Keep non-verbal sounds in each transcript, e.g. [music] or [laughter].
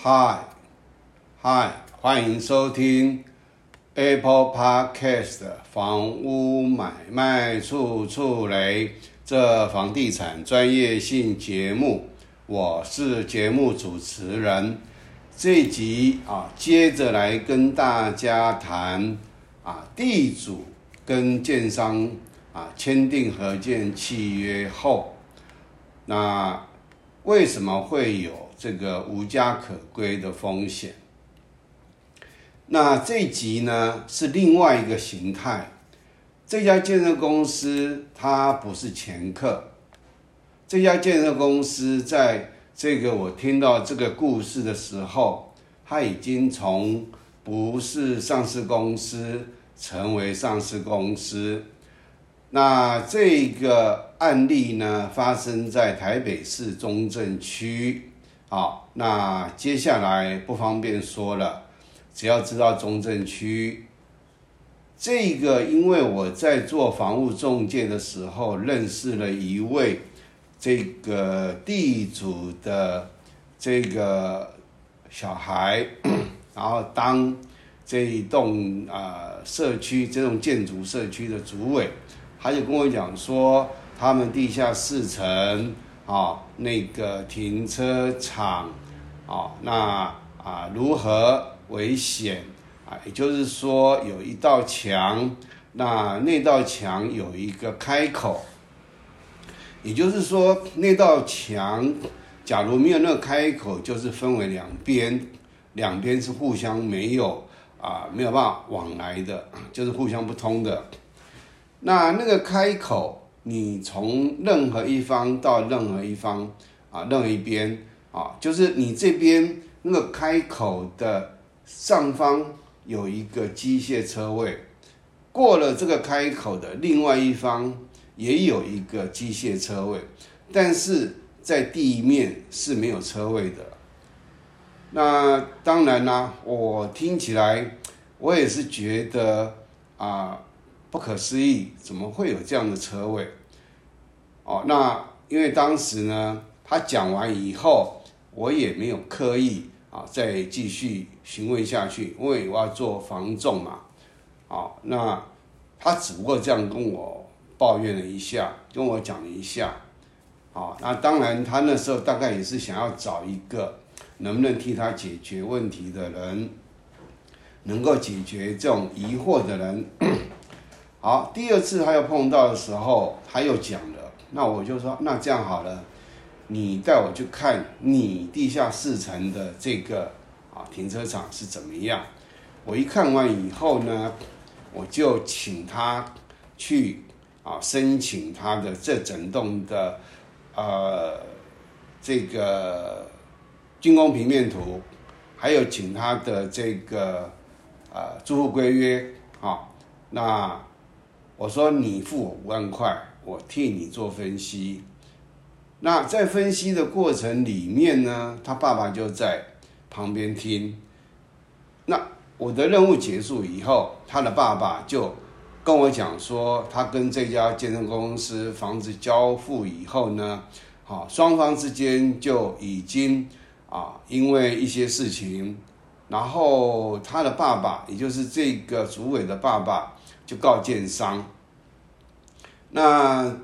嗨，嗨，欢迎收听 Apple Podcast 房屋买卖处处雷这房地产专业性节目，我是节目主持人。这集啊，接着来跟大家谈啊，地主跟建商啊签订合建契约后，那为什么会有？这个无家可归的风险。那这集呢是另外一个形态。这家建设公司它不是前客。这家建设公司在这个我听到这个故事的时候，它已经从不是上市公司成为上市公司。那这个案例呢发生在台北市中正区。好，那接下来不方便说了，只要知道中正区这个，因为我在做房屋中介的时候，认识了一位这个地主的这个小孩，[coughs] 然后当这一栋啊社区这种建筑社区的主委，他就跟我讲说，他们地下四层。啊，那个停车场，啊，那啊如何危险啊？也就是说，有一道墙，那那道墙有一个开口，也就是说，那道墙假如没有那个开口，就是分为两边，两边是互相没有啊，没有办法往来的，就是互相不通的。那那个开口。你从任何一方到任何一方啊，任何一边啊，就是你这边那个开口的上方有一个机械车位，过了这个开口的另外一方也有一个机械车位，但是在地面是没有车位的。那当然啦，我听起来我也是觉得啊不可思议，怎么会有这样的车位？哦，那因为当时呢，他讲完以后，我也没有刻意啊再继续询问下去，因为我要做防重嘛。啊，那他只不过这样跟我抱怨了一下，跟我讲了一下。啊，那当然他那时候大概也是想要找一个能不能替他解决问题的人，能够解决这种疑惑的人。[coughs] 好，第二次他又碰到的时候，他又讲了。那我就说，那这样好了，你带我去看你地下四层的这个啊停车场是怎么样。我一看完以后呢，我就请他去啊申请他的这整栋的呃这个竣工平面图，还有请他的这个呃租户规约啊。那我说你付我五万块。我替你做分析，那在分析的过程里面呢，他爸爸就在旁边听。那我的任务结束以后，他的爸爸就跟我讲说，他跟这家健身公司房子交付以后呢，好，双方之间就已经啊，因为一些事情，然后他的爸爸，也就是这个主委的爸爸，就告建商。那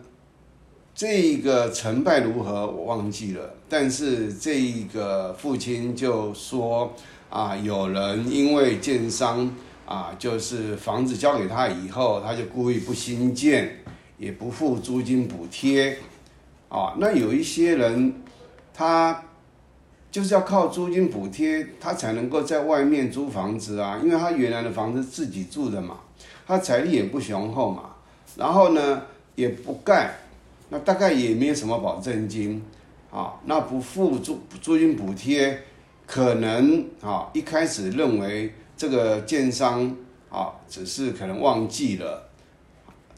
这个成败如何，我忘记了。但是这个父亲就说啊，有人因为建商啊，就是房子交给他以后，他就故意不新建，也不付租金补贴啊。那有一些人，他就是要靠租金补贴，他才能够在外面租房子啊，因为他原来的房子自己住的嘛，他财力也不雄厚嘛。然后呢？也不盖，那大概也没有什么保证金，啊，那不付租租金补贴，可能啊一开始认为这个建商啊只是可能忘记了，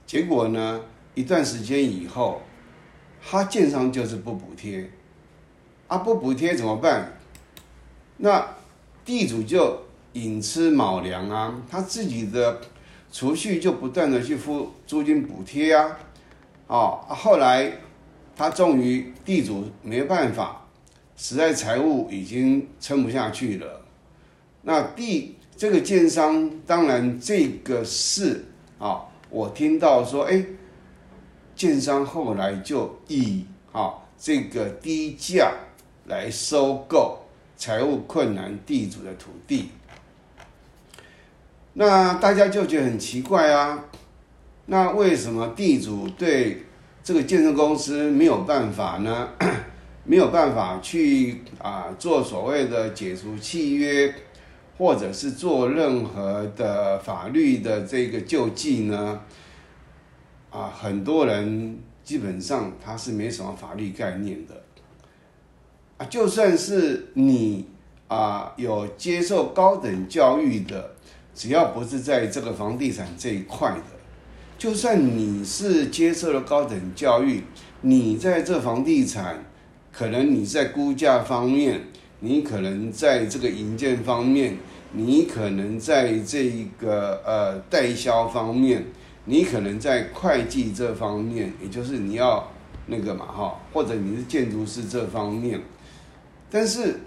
结果呢一段时间以后，他建商就是不补贴，啊不补贴怎么办？那地主就寅吃卯粮啊，他自己的储蓄就不断的去付租金补贴呀啊。哦，后来他终于地主没办法，实在财务已经撑不下去了。那地这个建商，当然这个是啊，我听到说，哎，建商后来就以啊这个低价来收购财务困难地主的土地。那大家就觉得很奇怪啊，那为什么地主对这个建设公司没有办法呢？[clears throat] 没有办法去啊做所谓的解除契约，或者是做任何的法律的这个救济呢？啊，很多人基本上他是没什么法律概念的啊，就算是你啊有接受高等教育的。只要不是在这个房地产这一块的，就算你是接受了高等教育，你在这房地产，可能你在估价方面，你可能在这个营建方面，你可能在这一个呃代销方面，你可能在会计这方面，也就是你要那个嘛哈，或者你是建筑师这方面，但是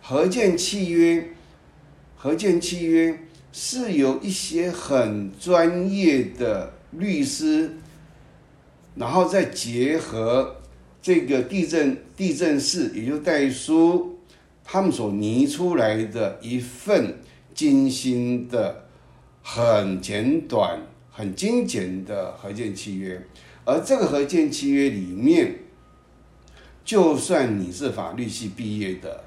合建契约。合建契约是由一些很专业的律师，然后再结合这个地震地震室，也就代书，他们所拟出来的一份精心的、很简短、很精简的合建契约。而这个合建契约里面，就算你是法律系毕业的，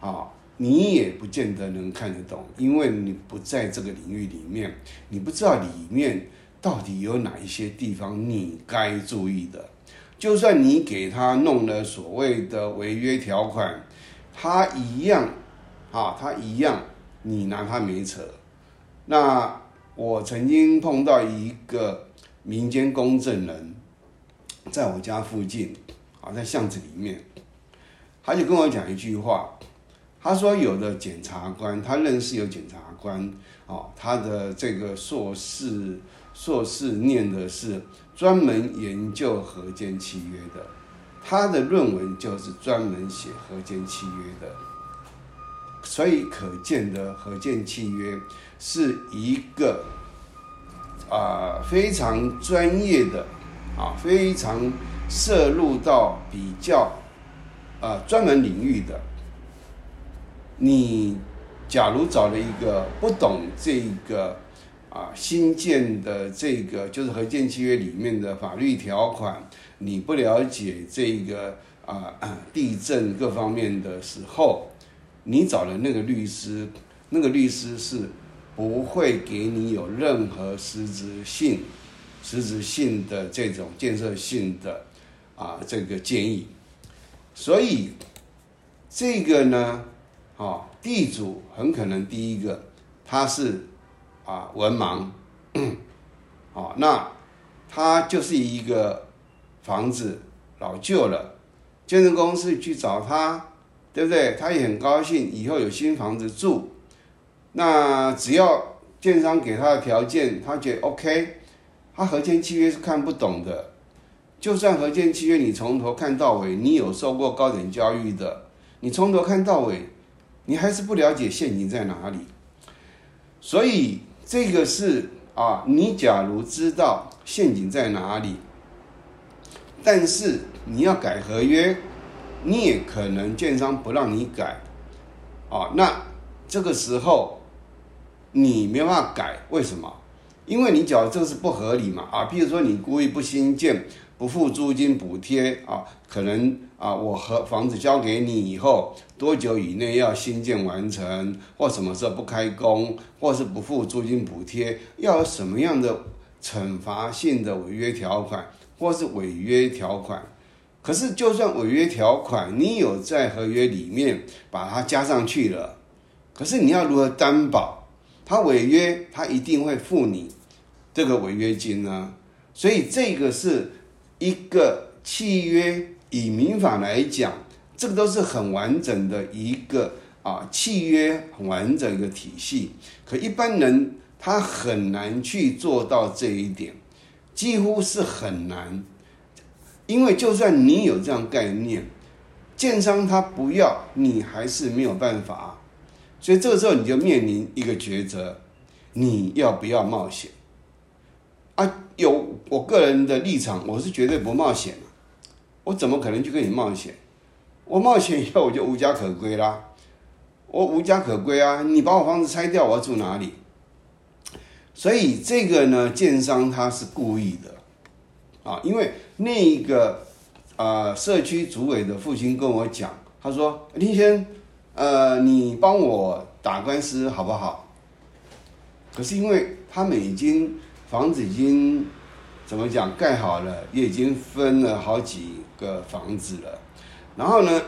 啊。你也不见得能看得懂，因为你不在这个领域里面，你不知道里面到底有哪一些地方你该注意的。就算你给他弄了所谓的违约条款，他一样，啊，他一样，你拿他没扯。那我曾经碰到一个民间公证人，在我家附近，啊，在巷子里面，他就跟我讲一句话。他说：“有的检察官，他认识有检察官，哦，他的这个硕士，硕士念的是专门研究合建契约的，他的论文就是专门写合建契约的，所以可见的合建契约是一个啊非常专业的，啊非常涉入到比较啊专门领域的。”你假如找了一个不懂这个啊新建的这个就是合建契约里面的法律条款，你不了解这个啊 [clears throat] 地震各方面的时候，你找的那个律师，那个律师是不会给你有任何实质性、实质性的这种建设性的啊这个建议，所以这个呢。啊，地主很可能第一个他是啊文盲，[clears throat] 哦，那他就是一个房子老旧了，建设公司去找他，对不对？他也很高兴以后有新房子住，那只要建商给他的条件，他觉得 OK，他合建契约是看不懂的，就算合建契约你从头看到尾，你有受过高等教育的，你从头看到尾。你还是不了解陷阱在哪里，所以这个是啊，你假如知道陷阱在哪里，但是你要改合约，你也可能建商不让你改，啊，那这个时候你没办法改，为什么？因为你讲这个是不合理嘛，啊，譬如说你故意不新建。不付租金补贴啊，可能啊，我和房子交给你以后，多久以内要新建完成，或什么时候不开工，或是不付租金补贴，要有什么样的惩罚性的违约条款，或是违约条款。可是，就算违约条款，你有在合约里面把它加上去了，可是你要如何担保他违约，他一定会付你这个违约金呢？所以这个是。一个契约，以民法来讲，这个都是很完整的一个啊契约，很完整一个体系。可一般人他很难去做到这一点，几乎是很难。因为就算你有这样概念，建商他不要，你还是没有办法，所以这个时候你就面临一个抉择，你要不要冒险？啊，有我个人的立场，我是绝对不冒险我怎么可能去跟你冒险？我冒险以后我就无家可归啦，我无家可归啊！你把我房子拆掉，我要住哪里？所以这个呢，建商他是故意的啊，因为那个呃社区主委的父亲跟我讲，他说林先，呃，你帮我打官司好不好？可是因为他们已经房子已经怎么讲盖好了，也已经分了好几个房子了。然后呢，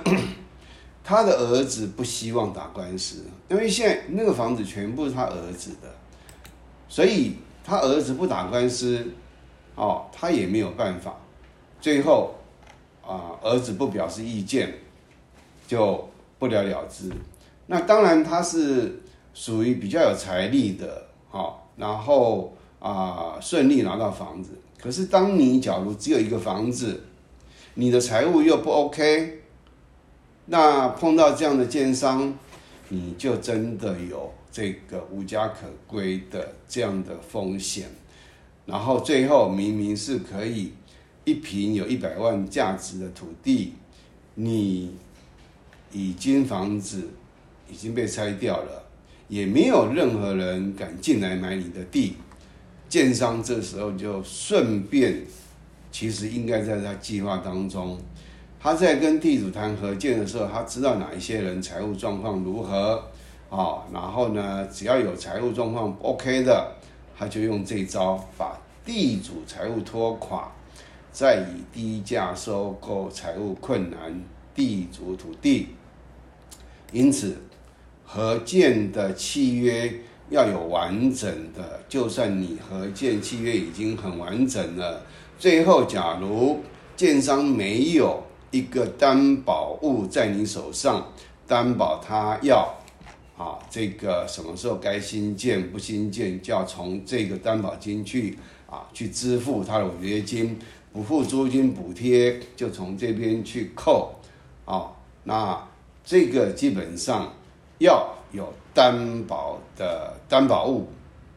[clears throat] 他的儿子不希望打官司，因为现在那个房子全部是他儿子的，所以他儿子不打官司，哦，他也没有办法。最后啊，儿子不表示意见，就不了了之。那当然他是属于比较有财力的，好，然后啊顺利拿到房子。可是当你假如只有一个房子，你的财务又不 OK，那碰到这样的奸商，你就真的有这个无家可归的这样的风险。然后最后明明是可以一平有一百万价值的土地，你已经房子已经被拆掉了，也没有任何人敢进来买你的地，建商这时候就顺便。其实应该在他计划当中，他在跟地主谈合建的时候，他知道哪一些人财务状况如何啊，然后呢，只要有财务状况 OK 的，他就用这招把地主财务拖垮，再以低价收购财务困难地主土地。因此，合建的契约要有完整的，就算你和建契约已经很完整了。最后，假如建商没有一个担保物在你手上，担保他要啊，这个什么时候该新建不新建，就要从这个担保金去啊去支付他的违约金，不付租金补贴就从这边去扣啊。那这个基本上要有担保的担保物，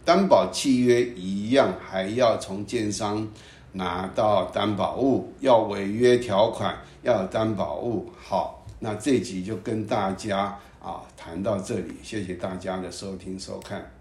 担保契约一样，还要从建商拿到担保物。要违约条款，要有担保物。好，那这集就跟大家啊谈到这里，谢谢大家的收听收看。